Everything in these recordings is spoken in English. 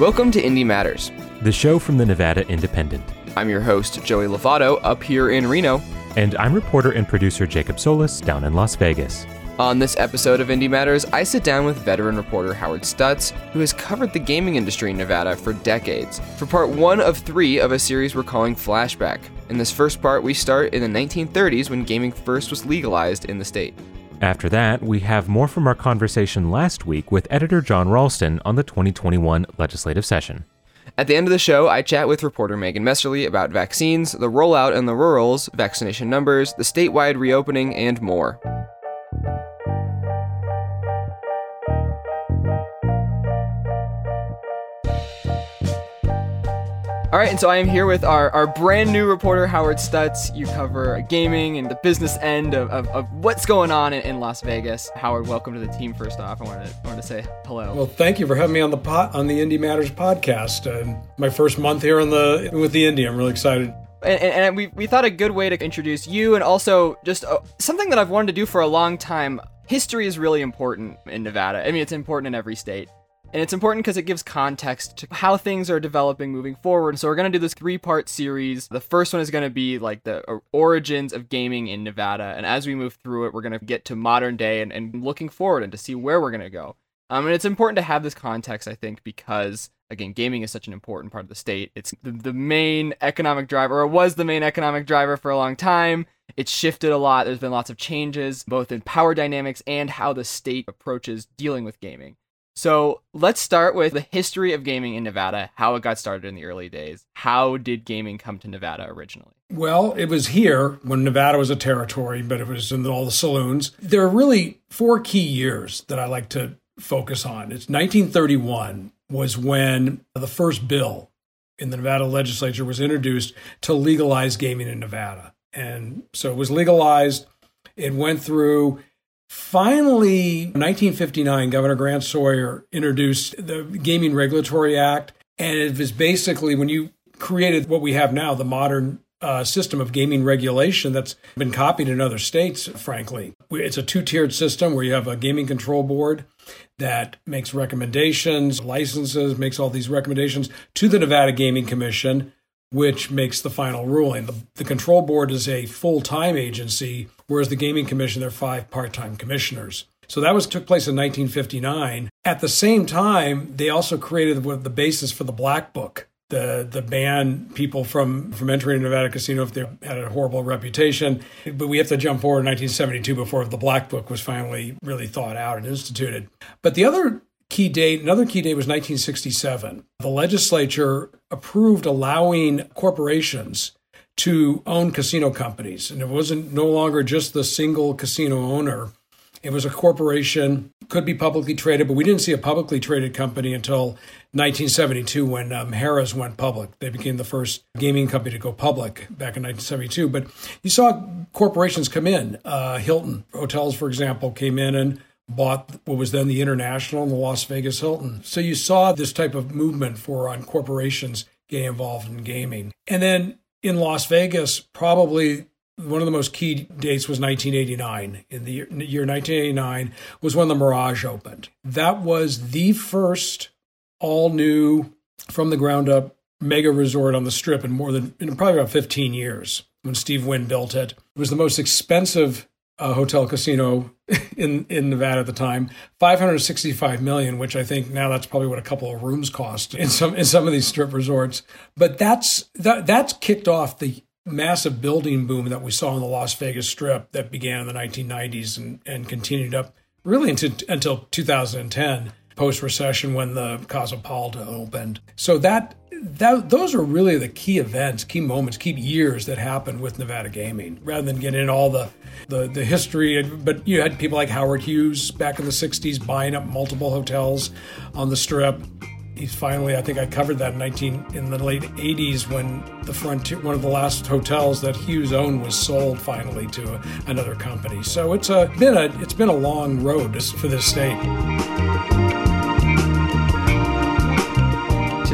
Welcome to Indie Matters, the show from the Nevada Independent. I'm your host, Joey Lovato, up here in Reno. And I'm reporter and producer Jacob Solis down in Las Vegas. On this episode of Indie Matters, I sit down with veteran reporter Howard Stutz, who has covered the gaming industry in Nevada for decades, for part one of three of a series we're calling Flashback. In this first part, we start in the 1930s when gaming first was legalized in the state. After that, we have more from our conversation last week with editor John Ralston on the 2021 legislative session. At the end of the show, I chat with reporter Megan Messerly about vaccines, the rollout in the rurals, vaccination numbers, the statewide reopening, and more. All right, and so I am here with our, our brand new reporter, Howard Stutz. You cover gaming and the business end of, of, of what's going on in, in, Las Vegas. Howard, welcome to the team. First off, I wanted to, I wanted to say hello. Well, thank you for having me on the pot, on the Indie Matters podcast. Uh, my first month here in the with the Indie. I'm really excited. And, and, we, we thought a good way to introduce you and also just uh, something that I've wanted to do for a long time. History is really important in Nevada. I mean, it's important in every state. And it's important because it gives context to how things are developing moving forward. So we're going to do this three part series. The first one is going to be like the origins of gaming in Nevada. And as we move through it, we're going to get to modern day and, and looking forward and to see where we're going to go. Um, and it's important to have this context, I think, because again, gaming is such an important part of the state. It's the, the main economic driver, or was the main economic driver for a long time. It's shifted a lot. There's been lots of changes, both in power dynamics and how the state approaches dealing with gaming. So let's start with the history of gaming in Nevada, how it got started in the early days. How did gaming come to Nevada originally? Well, it was here when Nevada was a territory, but it was in all the saloons. There are really four key years that I like to focus on. It's 1931 was when the first bill in the Nevada legislature was introduced to legalize gaming in Nevada. And so it was legalized. It went through Finally, 1959, Governor Grant Sawyer introduced the Gaming Regulatory Act. And it was basically when you created what we have now, the modern uh, system of gaming regulation that's been copied in other states, frankly. It's a two tiered system where you have a gaming control board that makes recommendations, licenses, makes all these recommendations to the Nevada Gaming Commission which makes the final ruling. The, the control board is a full time agency, whereas the gaming commission, they're five part time commissioners. So that was took place in 1959. At the same time, they also created the basis for the Black Book, the the ban people from from entering Nevada casino if they had a horrible reputation. But we have to jump forward to 1972 before the Black Book was finally really thought out and instituted. But the other key date, another key date was 1967. The legislature approved allowing corporations to own casino companies. And it wasn't no longer just the single casino owner. It was a corporation, could be publicly traded, but we didn't see a publicly traded company until 1972 when um, Harrah's went public. They became the first gaming company to go public back in 1972. But you saw corporations come in. Uh, Hilton Hotels, for example, came in and bought what was then the International and the Las Vegas Hilton. So you saw this type of movement for on corporations getting involved in gaming. And then in Las Vegas, probably one of the most key dates was 1989. In the year, year 1989 was when the Mirage opened. That was the first all new, from the ground up mega resort on the strip in more than in probably about 15 years when Steve Wynn built it. It was the most expensive uh, hotel casino in in Nevada at the time, 565 million, which I think now that's probably what a couple of rooms cost in some in some of these strip resorts. But that's that that's kicked off the massive building boom that we saw in the Las Vegas Strip that began in the 1990s and, and continued up really into, until 2010 post recession when the Cosmopolitan opened. So that that those are really the key events, key moments, key years that happened with Nevada gaming. Rather than getting in all the the, the history, but you had people like Howard Hughes back in the '60s buying up multiple hotels on the Strip. He's finally, I think I covered that in 19 in the late 80s when the frontier, one of the last hotels that Hughes owned was sold finally to a, another company. So it's a been a it's been a long road for this state.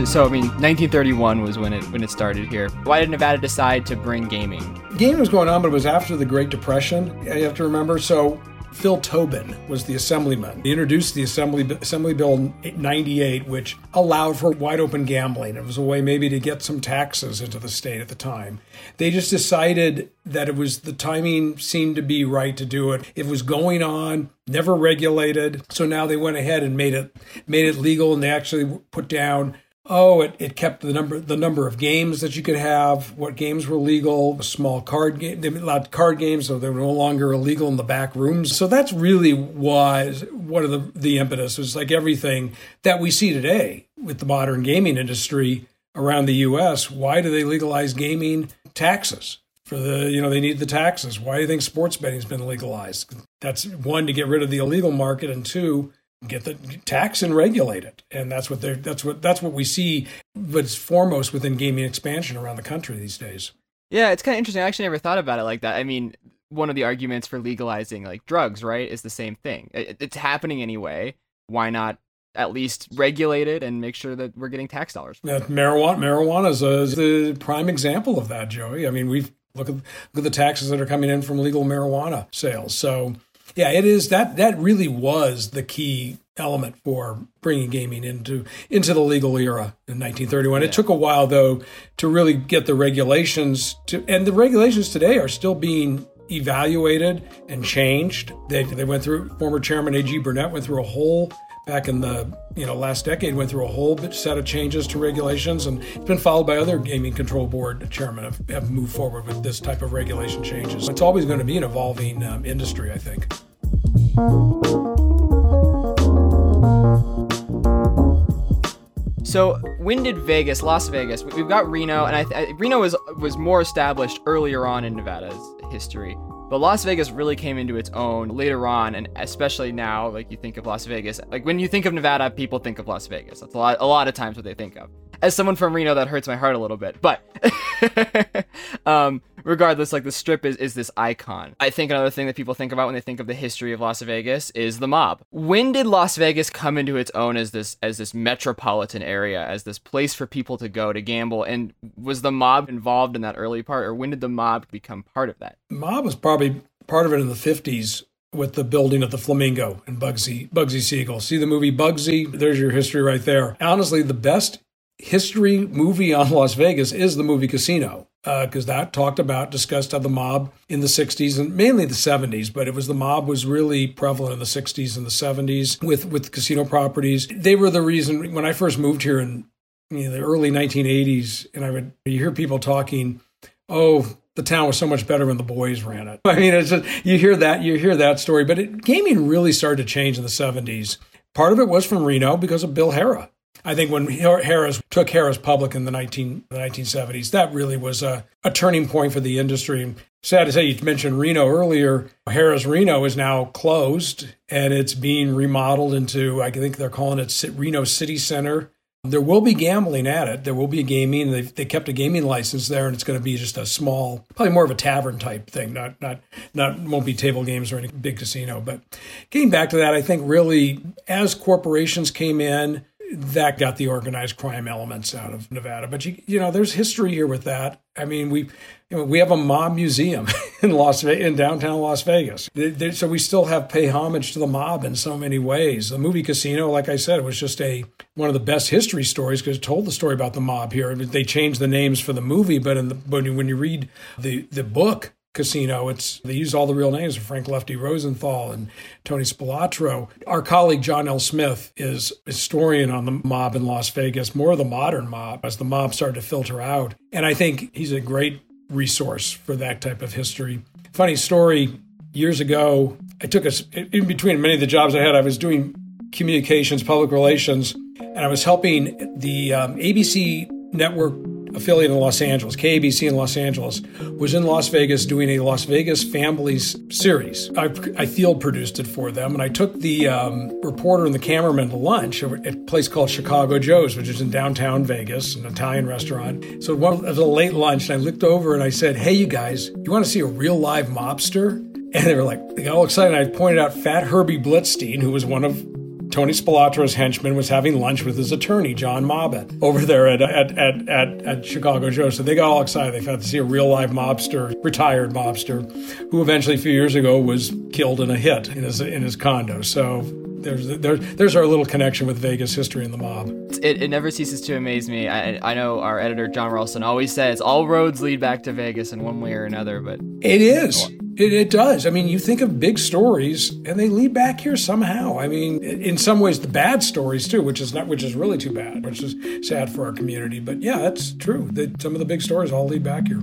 So I mean, 1931 was when it when it started here. Why did Nevada decide to bring gaming? Gaming was going on, but it was after the Great Depression. You have to remember. So Phil Tobin was the assemblyman. He introduced the Assembly, Assembly Bill 98, which allowed for wide open gambling. It was a way maybe to get some taxes into the state at the time. They just decided that it was the timing seemed to be right to do it. It was going on, never regulated. So now they went ahead and made it made it legal and they actually put down Oh, it, it kept the number the number of games that you could have, what games were legal, small card game they allowed card games, so they were no longer illegal in the back rooms. So that's really why one of the, the impetus was like everything that we see today with the modern gaming industry around the US. Why do they legalize gaming? Taxes. For the you know, they need the taxes. Why do you think sports betting's been legalized? That's one to get rid of the illegal market and two get the tax and regulate it. And that's what they're that's what that's what we see what's foremost within gaming expansion around the country these days. Yeah it's kind of interesting. I actually never thought about it like that. I mean one of the arguments for legalizing like drugs right is the same thing. It's happening anyway. Why not at least regulate it and make sure that we're getting tax dollars yeah, marijuana marijuana is, a, is the prime example of that joey. I mean we've look at, look at the taxes that are coming in from legal marijuana sales. So yeah, it is that that really was the key element for bringing gaming into into the legal era in 1931. Yeah. It took a while though to really get the regulations to and the regulations today are still being evaluated and changed. They they went through former chairman AG Burnett went through a whole back in the you know last decade went through a whole set of changes to regulations and it's been followed by other gaming control board chairmen have, have moved forward with this type of regulation changes it's always going to be an evolving um, industry i think so when did Vegas, Las Vegas? We've got Reno, and I, Reno was was more established earlier on in Nevada's history, but Las Vegas really came into its own later on, and especially now. Like you think of Las Vegas, like when you think of Nevada, people think of Las Vegas. That's a lot, a lot of times what they think of as someone from Reno, that hurts my heart a little bit. But um, regardless, like the strip is, is this icon. I think another thing that people think about when they think of the history of Las Vegas is the mob. When did Las Vegas come into its own as this as this metropolitan area, as this place for people to go to gamble? And was the mob involved in that early part, or when did the mob become part of that? Mob was probably part of it in the 50s with the building of the Flamingo and Bugsy Bugsy Siegel. See the movie Bugsy? There's your history right there. Honestly, the best history movie on Las Vegas is the movie Casino because uh, that talked about discussed how the mob in the 60s and mainly the 70s but it was the mob was really prevalent in the 60s and the 70s with with casino properties. They were the reason when i first moved here in you know, the early 1980s and i would you hear people talking oh the town was so much better when the boys ran it. I mean it's just, you hear that you hear that story but it, gaming really started to change in the 70s part of it was from reno because of bill harrah I think when Harrah's took Harrah's public in the 19, the 1970s, that really was a, a turning point for the industry. Sad to say, you mentioned Reno earlier. Harrah's Reno is now closed and it's being remodeled into, I think they're calling it Reno City Center. There will be gambling at it. There will be gaming. They they kept a gaming license there, and it's going to be just a small, probably more of a tavern type thing. Not not not won't be table games or any big casino. But getting back to that, I think really as corporations came in, that got the organized crime elements out of Nevada. But you, you know, there's history here with that. I mean, we you know, we have a mob museum in Las Vegas, in downtown Las Vegas. So we still have pay homage to the mob in so many ways. The movie Casino, like I said, was just a one of the best history stories because it told the story about the mob here. They changed the names for the movie, but in the, when you read the the book, casino. It's they use all the real names of Frank Lefty Rosenthal and Tony Spilotro. Our colleague John L. Smith is historian on the mob in Las Vegas, more of the modern mob as the mob started to filter out. And I think he's a great resource for that type of history. Funny story, years ago, I took a in between many of the jobs I had, I was doing communications, public relations, and I was helping the um, ABC network affiliate in Los Angeles, KABC in Los Angeles, was in Las Vegas doing a Las Vegas Families series. I, I field produced it for them, and I took the um, reporter and the cameraman to lunch at a place called Chicago Joe's, which is in downtown Vegas, an Italian restaurant. So one, it was a late lunch, and I looked over and I said, "Hey, you guys, you want to see a real live mobster?" And they were like, they got all excited. I pointed out Fat Herbie Blitzstein, who was one of Tony Spilotro's henchman was having lunch with his attorney, John Mobbitt, over there at, at, at, at, at Chicago Joe. So they got all excited. They got to see a real live mobster, retired mobster, who eventually a few years ago was killed in a hit in his in his condo. So there's there, there's our little connection with Vegas history and the mob. It, it never ceases to amaze me. I, I know our editor John Ralston always says all roads lead back to Vegas in one way or another, but it is. It, it does. I mean, you think of big stories, and they lead back here somehow. I mean, in some ways, the bad stories too, which is not, which is really too bad, which is sad for our community. But yeah, that's true. That some of the big stories all lead back here.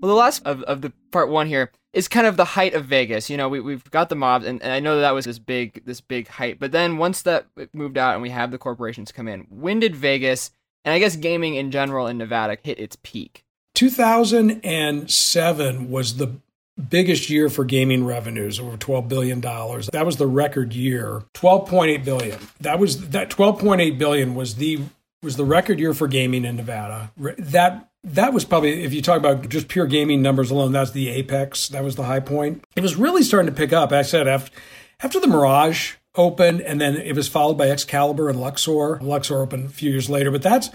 Well, the last of, of the part one here is kind of the height of Vegas. You know, we, we've got the mobs, and, and I know that, that was this big this big height. But then once that moved out and we have the corporations come in, when did Vegas and I guess gaming in general in Nevada hit its peak? 2007 was the biggest year for gaming revenues over 12 billion dollars. That was the record year. 12.8 billion. That was that 12.8 billion was the was the record year for gaming in Nevada. That that was probably if you talk about just pure gaming numbers alone that's the apex. That was the high point. It was really starting to pick up i said after after the mirage opened and then it was followed by excalibur and luxor luxor opened a few years later but that's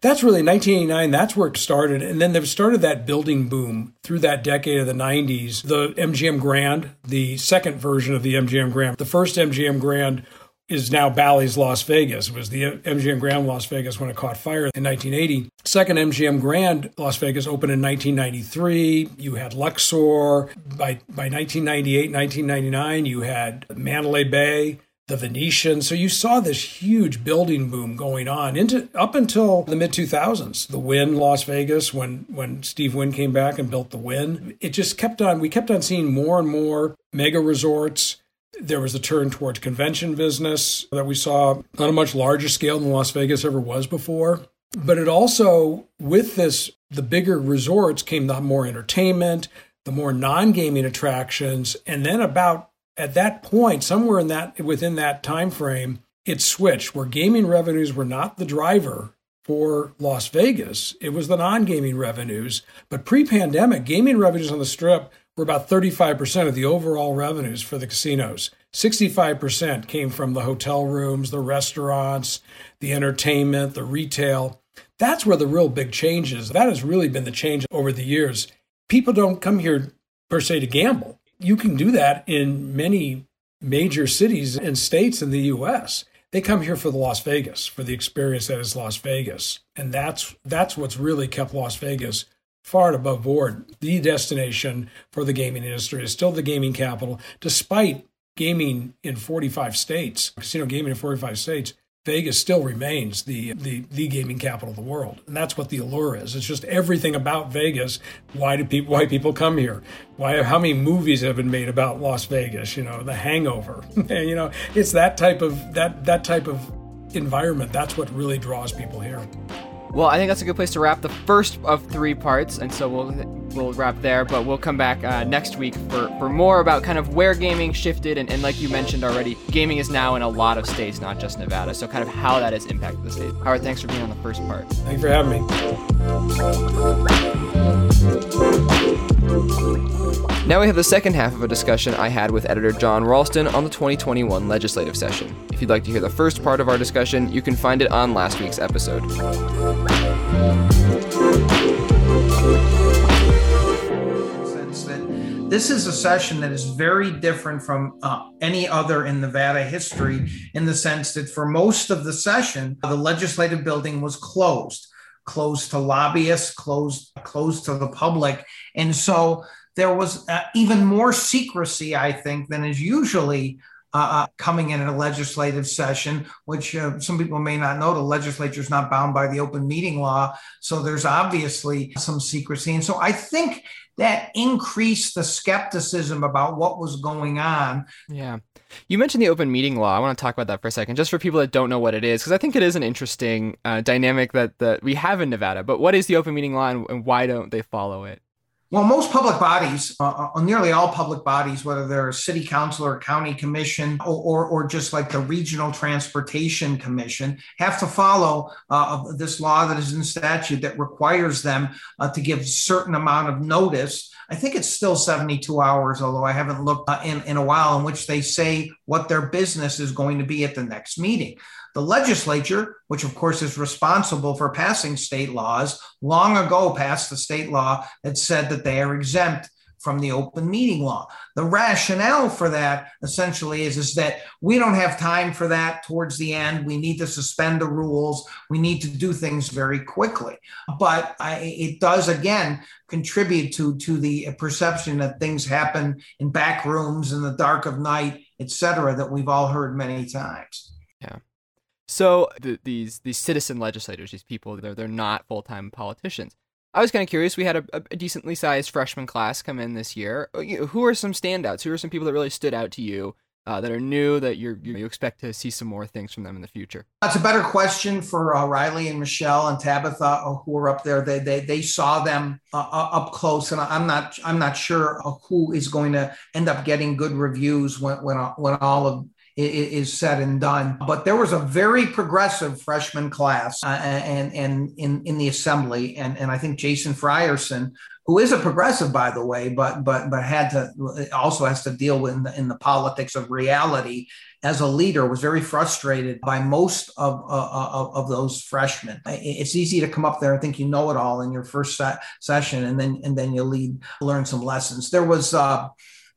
that's really 1989 that's where it started and then they've started that building boom through that decade of the 90s the mgm grand the second version of the mgm grand the first mgm grand is now Bally's Las Vegas. It was the MGM Grand Las Vegas when it caught fire in 1980. Second MGM Grand Las Vegas opened in 1993. You had Luxor. By, by 1998, 1999, you had Mandalay Bay, the Venetian. So you saw this huge building boom going on into up until the mid 2000s. The Wynn Las Vegas, when when Steve Wynn came back and built the Wynn, it just kept on. We kept on seeing more and more mega resorts there was a turn towards convention business that we saw on a much larger scale than Las Vegas ever was before. But it also, with this, the bigger resorts came the more entertainment, the more non-gaming attractions, and then about at that point, somewhere in that within that time frame, it switched where gaming revenues were not the driver for Las Vegas. It was the non-gaming revenues. But pre-pandemic, gaming revenues on the strip were about 35% of the overall revenues for the casinos. 65% came from the hotel rooms, the restaurants, the entertainment, the retail. That's where the real big change is. That has really been the change over the years. People don't come here per se to gamble. You can do that in many major cities and states in the US. They come here for the Las Vegas, for the experience that is Las Vegas. And that's that's what's really kept Las Vegas far and above board. The destination for the gaming industry is still the gaming capital, despite gaming in 45 states, casino gaming in 45 states. Vegas still remains the, the the gaming capital of the world, and that's what the allure is. It's just everything about Vegas. Why do people why people come here? Why how many movies have been made about Las Vegas? You know, The Hangover. you know, it's that type of that that type of environment. That's what really draws people here. Well, I think that's a good place to wrap the first of three parts, and so we'll we'll wrap there. But we'll come back uh, next week for, for more about kind of where gaming shifted, and, and like you mentioned already, gaming is now in a lot of states, not just Nevada. So kind of how that has impacted the state. Howard, thanks for being on the first part. Thank you for having me. Now we have the second half of a discussion I had with editor John Ralston on the 2021 legislative session. If you'd like to hear the first part of our discussion, you can find it on last week's episode. This is a session that is very different from uh, any other in Nevada history in the sense that for most of the session, the legislative building was closed, closed to lobbyists, closed, closed to the public. And so there was uh, even more secrecy, I think, than is usually uh, uh, coming in at a legislative session, which uh, some people may not know. The legislature is not bound by the open meeting law. So there's obviously some secrecy. And so I think that increased the skepticism about what was going on. Yeah. You mentioned the open meeting law. I want to talk about that for a second, just for people that don't know what it is, because I think it is an interesting uh, dynamic that, that we have in Nevada. But what is the open meeting law and, and why don't they follow it? Well, most public bodies, uh, uh, nearly all public bodies, whether they're a city council or county commission or, or, or, just like the regional transportation commission, have to follow uh, this law that is in statute that requires them uh, to give a certain amount of notice. I think it's still 72 hours, although I haven't looked uh, in, in a while, in which they say what their business is going to be at the next meeting. The legislature, which of course is responsible for passing state laws, long ago passed a state law that said that they are exempt from the open meeting law. The rationale for that essentially is, is that we don't have time for that towards the end. We need to suspend the rules. We need to do things very quickly. But I, it does, again, contribute to, to the perception that things happen in back rooms in the dark of night, et cetera, that we've all heard many times. So the, these these citizen legislators, these people, they're they're not full time politicians. I was kind of curious. We had a, a, decently sized freshman class come in this year. Uh, who are some standouts? Who are some people that really stood out to you uh, that are new that you you expect to see some more things from them in the future? That's a better question for uh, Riley and Michelle and Tabitha uh, who were up there. They they, they saw them uh, uh up close, and I'm not I'm not sure who is going to end up getting good reviews when when when all of is said and done. But there was a very progressive freshman class, uh, and and in in the assembly, and and I think Jason Frierson, who is a progressive by the way, but but but had to also has to deal with in the, in the politics of reality as a leader was very frustrated by most of, uh, of, of, those freshmen. It's easy to come up there and think you know it all in your first se- session, and then and then you lead learn some lessons. There was uh,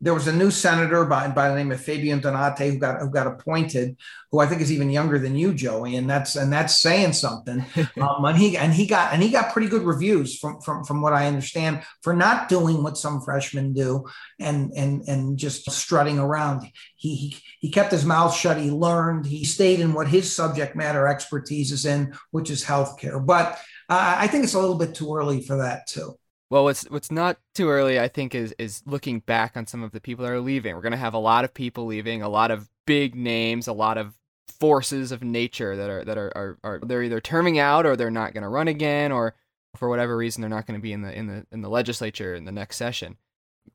there was a new senator by, by the name of Fabian Donate who got who got appointed, who I think is even younger than you, Joey, and that's and that's saying something. um, and he and he got and he got pretty good reviews from from from what I understand for not doing what some freshmen do and and and just strutting around. He he he kept his mouth shut. He learned. He stayed in what his subject matter expertise is in, which is healthcare. But uh, I think it's a little bit too early for that too. Well, what's what's not too early, I think, is is looking back on some of the people that are leaving. We're gonna have a lot of people leaving, a lot of big names, a lot of forces of nature that are that are are, are they're either terming out or they're not gonna run again, or for whatever reason they're not gonna be in the in the in the legislature in the next session.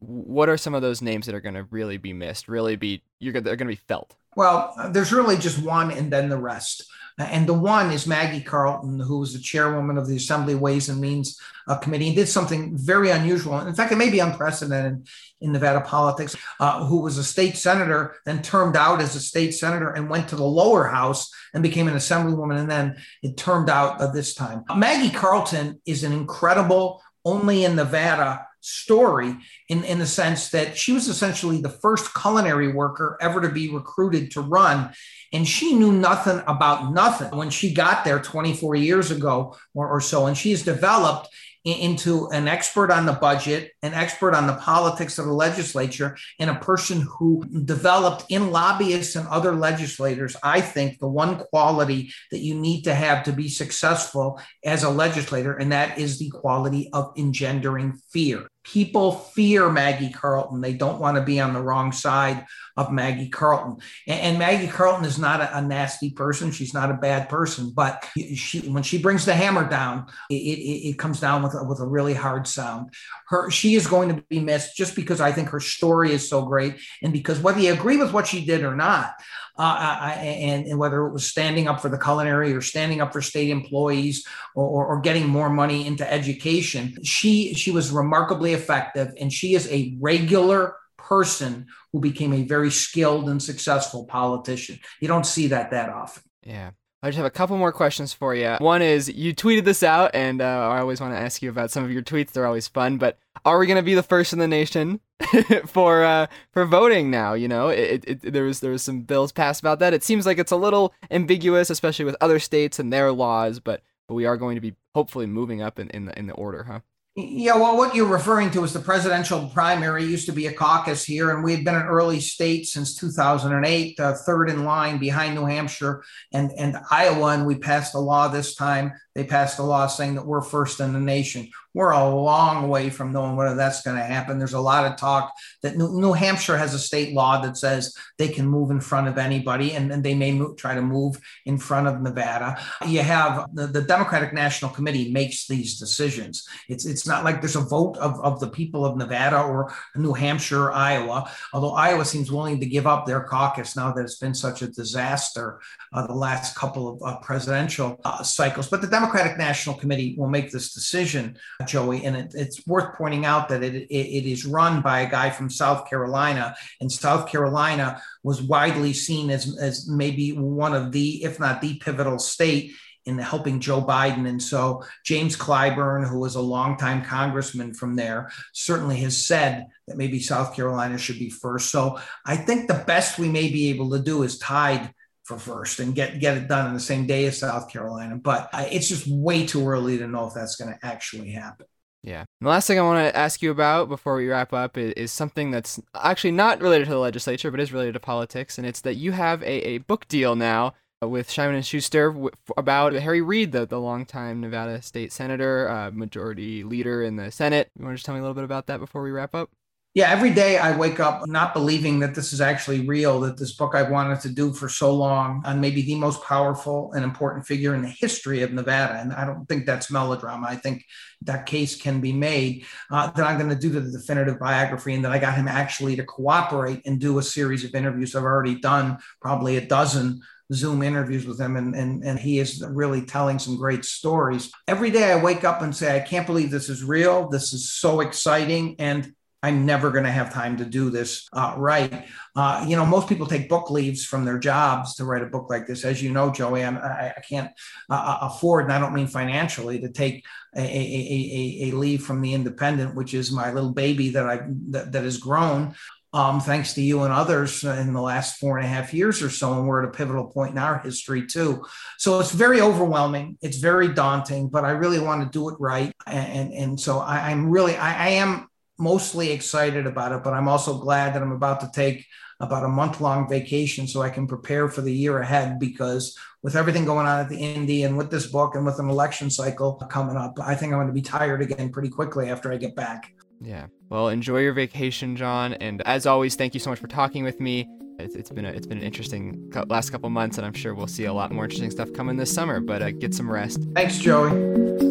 What are some of those names that are gonna really be missed? Really be you're they're gonna be felt. Well, there's really just one and then the rest. And the one is Maggie Carlton, who was the chairwoman of the Assembly Ways and Means uh, Committee and did something very unusual. In fact, it may be unprecedented in Nevada politics, uh, who was a state senator, then termed out as a state senator and went to the lower house and became an assemblywoman. And then it termed out uh, this time. Maggie Carlton is an incredible, only in Nevada story in, in the sense that she was essentially the first culinary worker ever to be recruited to run. And she knew nothing about nothing when she got there 24 years ago or, or so. And she's developed into an expert on the budget, an expert on the politics of the legislature, and a person who developed in lobbyists and other legislators, I think, the one quality that you need to have to be successful as a legislator, and that is the quality of engendering fear. People fear Maggie Carlton. They don't want to be on the wrong side of Maggie Carlton. And, and Maggie Carlton is not a, a, nasty person. She's not a bad person, but she, when she brings the hammer down, it, it, it comes down with a, with a really hard sound. Her, she is going to be missed just because I think her story is so great, and because whether you agree with what she did or not, uh, I, and, and, whether it was standing up for the culinary or standing up for state employees or, or, or, getting more money into education. She she was remarkably effective, and she is a regular person who became a very skilled and successful politician. You don't see that that often. Yeah. I just have a couple more questions for you. One is you tweeted this out, and uh, I always want to ask you about some of your tweets. They're always fun. But are we going to be the first in the nation for uh, for voting now? You know, it, it, there was there was some bills passed about that. It seems like it's a little ambiguous, especially with other states and their laws. But but we are going to be hopefully moving up in, in the in the order, huh? Yeah, well, what you're referring to is the presidential primary. It used to be a caucus here, and we've been an early state since 2008, uh, third in line behind New Hampshire and, and Iowa. And we passed a law this time. They passed a law saying that we're first in the nation. We're a long way from knowing whether that's going to happen. There's a lot of talk that New, New, Hampshire has a state law that says they can move in front of anybody, and, and they may move, try to move in front of Nevada. You have the, the Democratic National Committee makes these decisions. It's it's not like there's a vote of, of the people of Nevada or New Hampshire or Iowa, although Iowa seems willing to give up their caucus now that it's been such a disaster uh, the last couple of uh, presidential uh, cycles. But the Democratic National Committee will make this decision, Joey, and it, it's worth pointing out that it, it, it is run by a guy from South Carolina, and South Carolina was widely seen as, as maybe one of the, if not the pivotal state in helping Joe Biden. And so James Clyburn, who was a longtime congressman from there, certainly has said that maybe South Carolina should be first. So I think the best we may be able to do is tied for first and get get it done in the same day as South Carolina. But it's just way too early to know if that's going to actually happen. Yeah. The last thing I want to ask you about before we wrap up is, is, something that's actually not related to the legislature, but is related to politics, and it's that you have a, a book deal now with Simon and Schuster about Harry Reid, the, the longtime Nevada state senator, uh, majority leader in the Senate. You want to just tell me a little bit about that before we wrap up? Yeah, every day I wake up not believing that this is actually real, that this book I've wanted to do for so long on maybe the most powerful and important figure in the history of Nevada. And I don't think that's melodrama. I think that case can be made uh, that I'm going to do the definitive biography and that I got him actually to cooperate and do a series of interviews. I've already done probably a dozen Zoom interviews with him, and, and, and he is really telling some great stories. Every day I wake up and say, I can't believe this is real. This is so exciting. And I'm never going to have time to do this uh, right. Uh, you know, most people take book leaves from their jobs to write a book like this. As you know, Joey, I'm, I, I can't uh, uh afford, and I don't mean financially, to take a, a, a, a, leave from the Independent, which is my little baby that I that, that has grown. Um, thanks to you and others in the last four and a half years or so, and we're at a pivotal point in our history too. So it's very overwhelming. It's very daunting, but I really want to do it right, and and, and so I, am really I, I am mostly excited about it, but I'm also glad that I'm about to take about a month long vacation so I can prepare for the year ahead because with everything going on at the Indy and with this book and with an election cycle coming up, I think I'm going to be tired again pretty quickly after I get back. Yeah. Well, enjoy your vacation, John. And as always, thank you so much for talking with me. It's, it's been a, it's been an interesting last couple months, and I'm sure we'll see a lot more interesting stuff coming this summer. But uh, get some rest. Thanks, Joey.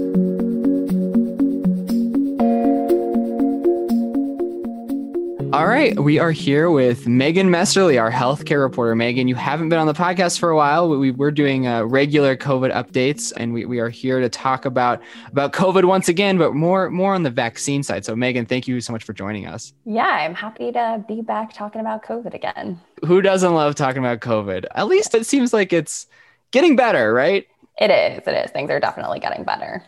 All right, we are here with Megan Messerly, our healthcare reporter. Megan, you haven't been on the podcast for a while. We, we're doing uh, regular COVID updates, and we, we are here to talk about about COVID once again, but more more on the vaccine side. So, Megan, thank you so much for joining us. Yeah, I'm happy to be back talking about COVID again. Who doesn't love talking about COVID? At least it seems like it's getting better, right? It is. It is. Things are definitely getting better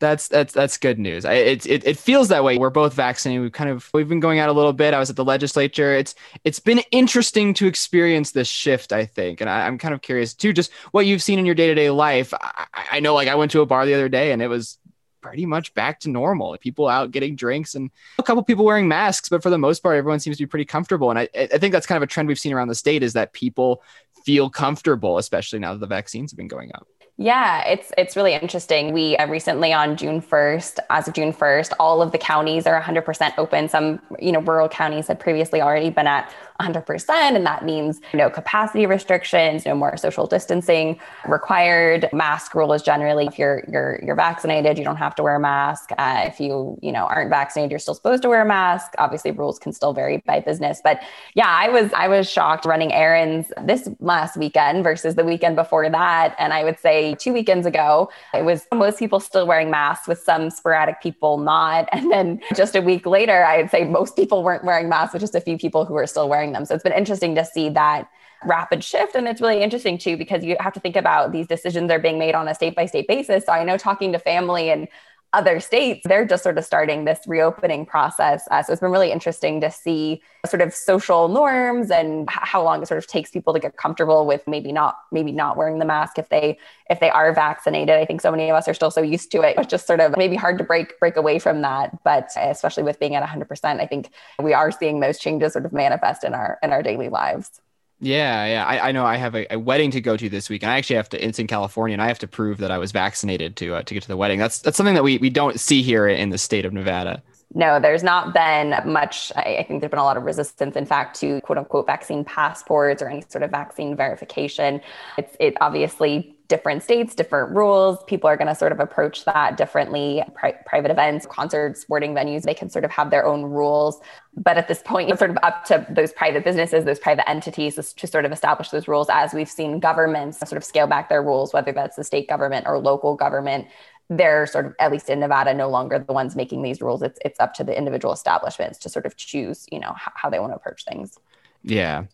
that's that's that's good news. I, it, it it feels that way. We're both vaccinated. We've kind of we've been going out a little bit. I was at the legislature. It's it's been interesting to experience this shift. I think, and I, am kind of curious too, just what you've seen in your day to day life. I, I know, like I went to a bar the other day, and it was pretty much back to normal. People out getting drinks and a couple people wearing masks, but for the most part, everyone seems to be pretty comfortable. And I, I think that's kind of a trend we've seen around the state is that people feel comfortable, especially now that the vaccines have been going up. Yeah, it's it's really interesting. We uh, recently on June 1st, as of June 1st, all of the counties are 100% open. Some, you know, rural counties had previously already been at 100%. And that means no capacity restrictions, no more social distancing required. Mask rule is generally if you're, you're, you're vaccinated, you don't have to wear a mask. Uh, if you, you know, aren't vaccinated, you're still supposed to wear a mask. Obviously rules can still vary by business, but yeah, I was, I was shocked running errands this last weekend versus the weekend before that. And I would say two weekends ago, it was most people still wearing masks with some sporadic people not. And then just a week later, I'd say most people weren't wearing masks with just a few people who were still wearing them. So it's been interesting to see that rapid shift. And it's really interesting too, because you have to think about these decisions are being made on a state by state basis. So I know talking to family and other states, they're just sort of starting this reopening process. Uh, so it's been really interesting to see sort of social norms and how long it sort of takes people to get comfortable with maybe not maybe not wearing the mask if they if they are vaccinated. I think so many of us are still so used to it. It's just sort of maybe hard to break break away from that. But especially with being at 100%, I think we are seeing those changes sort of manifest in our in our daily lives. Yeah, yeah. I, I know I have a, a, wedding to go to this week, and I actually have to. It's in California, and I have to prove that I was vaccinated to uh, to get to the wedding. That's that's something that we we don't see here in the state of Nevada. No, there's not been much. I, think there's been a lot of resistance, in fact, to quote unquote vaccine passports or any sort of vaccine verification. It's it obviously different states, different rules. People are going to sort of approach that differently. Pri- private events, concerts, sporting venues, they can sort of have their own rules. But at this point, it's sort of up to those private businesses, those private entities to sort of establish those rules as we've seen governments sort of scale back their rules, whether that's the state government or local government. They're sort of, at least in Nevada, no longer the ones making these rules. It's, it's up to the individual establishments to sort of choose, you know, how, how they want to approach things. Yeah.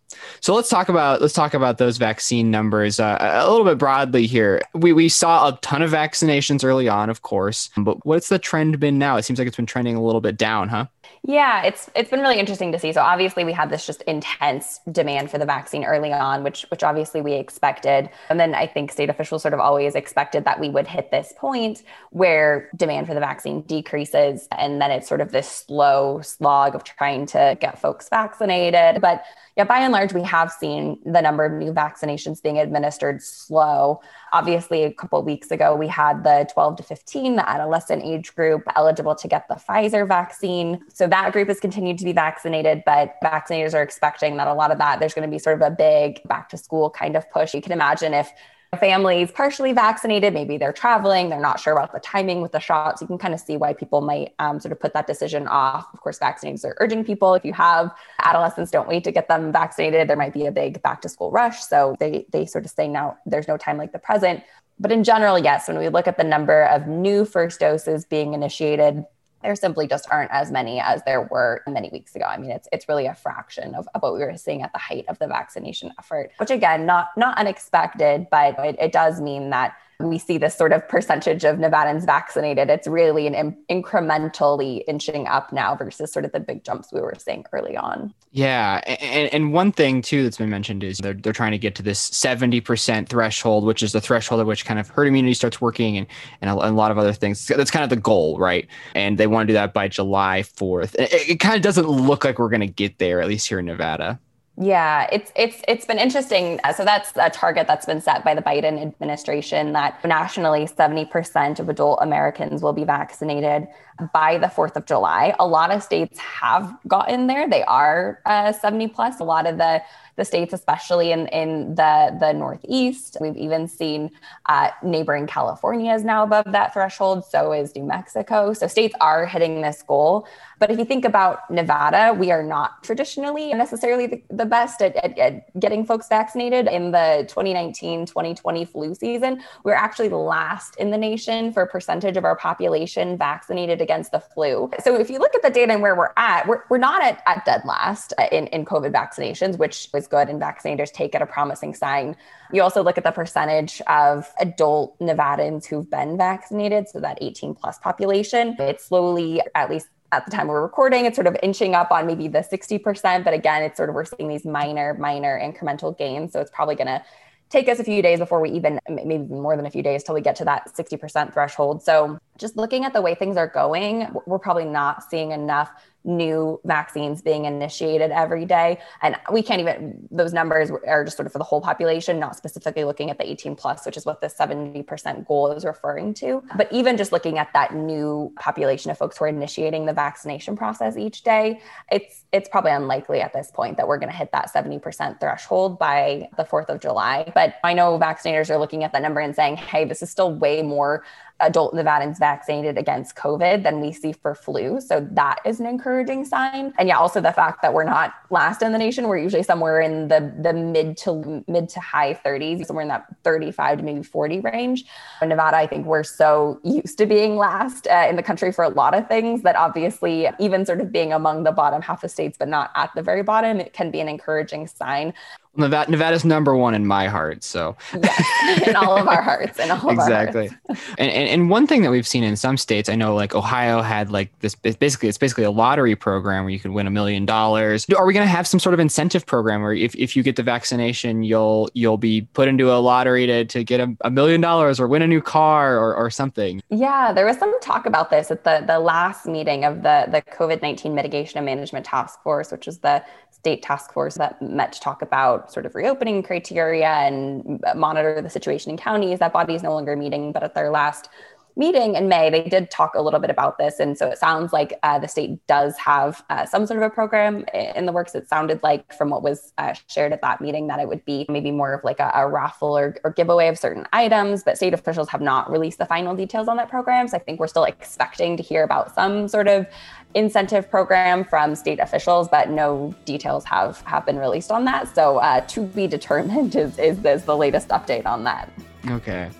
So let's talk about let's talk about those vaccine numbers uh, a little bit broadly here. We we saw a ton of vaccinations early on, of course, but what's the trend been now? It seems like it's been trending a little bit down, huh? Yeah, it's it's been really interesting to see. So obviously we had this just intense demand for the vaccine early on, which which obviously we expected. And then I think state officials sort of always expected that we would hit this point where demand for the vaccine decreases and then it's sort of this slow slog of trying to get folks vaccinated. But yeah, by and large, we have seen the number of new vaccinations being administered slow. Obviously, a couple of weeks ago, we had the 12 to 15, the adolescent age group, eligible to get the Pfizer vaccine. So that group has continued to be vaccinated, but vaccinators are expecting that a lot of that, there's going to be sort of a big back to school kind of push. You can imagine if families partially vaccinated, maybe they're traveling, they're not sure about the timing with the shots. You can kind of see why people might um, sort of put that decision off. Of course, vaccinators are urging people. If you have adolescents, don't wait to get them vaccinated. There might be a big back to school rush. So they, they sort of say now there's no time like the present. But in general, yes, when we look at the number of new first doses being initiated, there simply just aren't as many as there were many weeks ago. I mean, it's it's really a fraction of, of what we were seeing at the height of the vaccination effort, which again, not not unexpected, but it, it does mean that we see this sort of percentage of Nevadans vaccinated. It's really an Im- incrementally inching up now versus sort of the big jumps we were seeing early on. Yeah, and, and one thing too that's been mentioned is they're they're trying to get to this seventy percent threshold, which is the threshold at which kind of herd immunity starts working, and and a, a, lot of other things. That's kind of the goal, right? And they want to do that by July fourth. It, it kind of doesn't look like we're going to get there, at least here in Nevada. Yeah, it's it's it's been interesting. So that's a target that's been set by the Biden administration that nationally 70% of adult Americans will be vaccinated by the 4th of July. A lot of states have gotten there. They are uh, 70 plus. A lot of the the states, especially in, in the, the Northeast. We've even seen uh, neighboring California is now above that threshold. So is New Mexico. So states are hitting this goal. But if you think about Nevada, we are not traditionally necessarily the, the best at, at, at, getting folks vaccinated. In the 2019 2020 flu season, we we're actually last in the nation for percentage of our population vaccinated against the flu. So if you look at the data and where we're at, we're, we're not at, at dead last uh, in, in COVID vaccinations, which is good, and vaccinators take it a promising sign. You also look at the percentage of adult Nevadans who've been vaccinated, so that 18 plus population. It's slowly, at least at the time we're recording, it's sort of inching up on maybe the 60%. But again, it's sort of we're seeing these minor, minor incremental gains. So it's probably going to take us a few days before we even, maybe more than a few days till we get to that 60% threshold. So just looking at the way things are going, we're probably not seeing enough new vaccines being initiated every day. And we can't even, those numbers are just sort of for the whole population, not specifically looking at the 18 plus, which is what the 70% goal is referring to. But even just looking at that new population of folks who are initiating the vaccination process each day, it's it's probably unlikely at this point that we're going to hit that 70% threshold by the 4th of July. But I know vaccinators are looking at that number and saying, hey, this is still way more adult Nevadans vaccinated against COVID than we see for flu. So that is an encouraging sign. And yeah, also the fact that we're not last in the nation. We're usually somewhere in the the mid to mid to high 30s, somewhere in that 35 to maybe 40 range. In Nevada, I think we're so used to being last uh, in the country for a lot of things that obviously even sort of being among the bottom half of states, but not at the very bottom, it can be an encouraging sign. Nevada, Nevada's number one in my heart. So yes, in all of our hearts, in all exactly. and, and and one thing that we've seen in some states, I know like Ohio had like this. Basically, it's basically a lottery program where you could win a million dollars. Are we going to have some sort of incentive program where if, if you get the vaccination, you'll you'll be put into a lottery to to get a, a million dollars or win a new car or or something? Yeah, there was some talk about this at the the last meeting of the the COVID nineteen mitigation and management task force, which is the state task force that met to talk about sort of reopening criteria and monitor the situation in counties. That body is no longer meeting, but at their last meeting in May, they did talk a little bit about this. And so it sounds like uh, the state does have uh, some sort of a program in the works. It sounded like from what was uh, shared at that meeting that it would be maybe more of like a, a raffle or, or, giveaway of certain items, but state officials have not released the final details on that program. So I think we're still expecting to hear about some sort of incentive program from state officials, but no details have, have been released on that. So uh, to be determined is, is, is the latest update on that. Okay.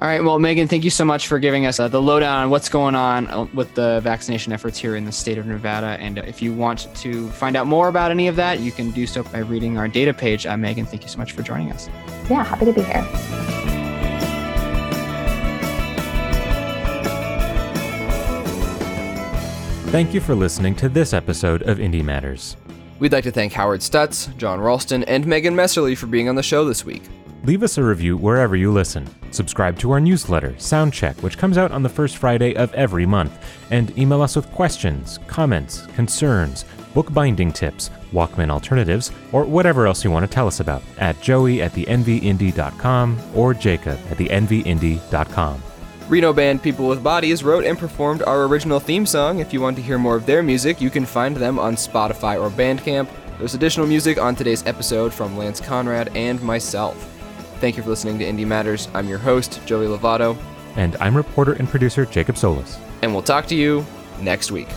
All right. Well, Megan, thank you so much for giving us uh, the lowdown on what's going on uh, with the vaccination efforts here in the state of Nevada. And if you want to find out more about any of that, you can do so by reading our data page. Uh, Megan, thank you so much for joining us. Yeah, happy to be here. Thank you for listening to this episode of Indie Matters. We'd like to thank Howard Stutz, John Ralston, and Megan Messerly for being on the show this week. Leave us a review wherever you listen. Subscribe to our newsletter, Soundcheck, which comes out on the first Friday of every month, and email us with questions, comments, concerns, bookbinding tips, Walkman alternatives, or whatever else you want to tell us about at joey at the nvindy.com or jacob at the nvindy.com. Reno band People with Bodies wrote and performed our original theme song. If you want to hear more of their music, you can find them on Spotify or Bandcamp. There's additional music on today's episode from Lance Conrad and myself. Thank you for listening to IndyMatters. I'm your host, Joey Lovato. And I'm reporter and producer Jacob Solis. And we'll talk to you next week.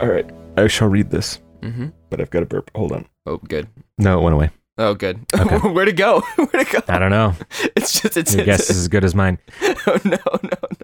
All right, I shall read this. Mm-hmm. But I've got a burp. Hold on. Oh, good. No, it went away. Oh, good. Okay. Where'd it go? Where'd it go? I don't know. It's just it's. Your it's, guess is as good as mine. Oh no, no, no,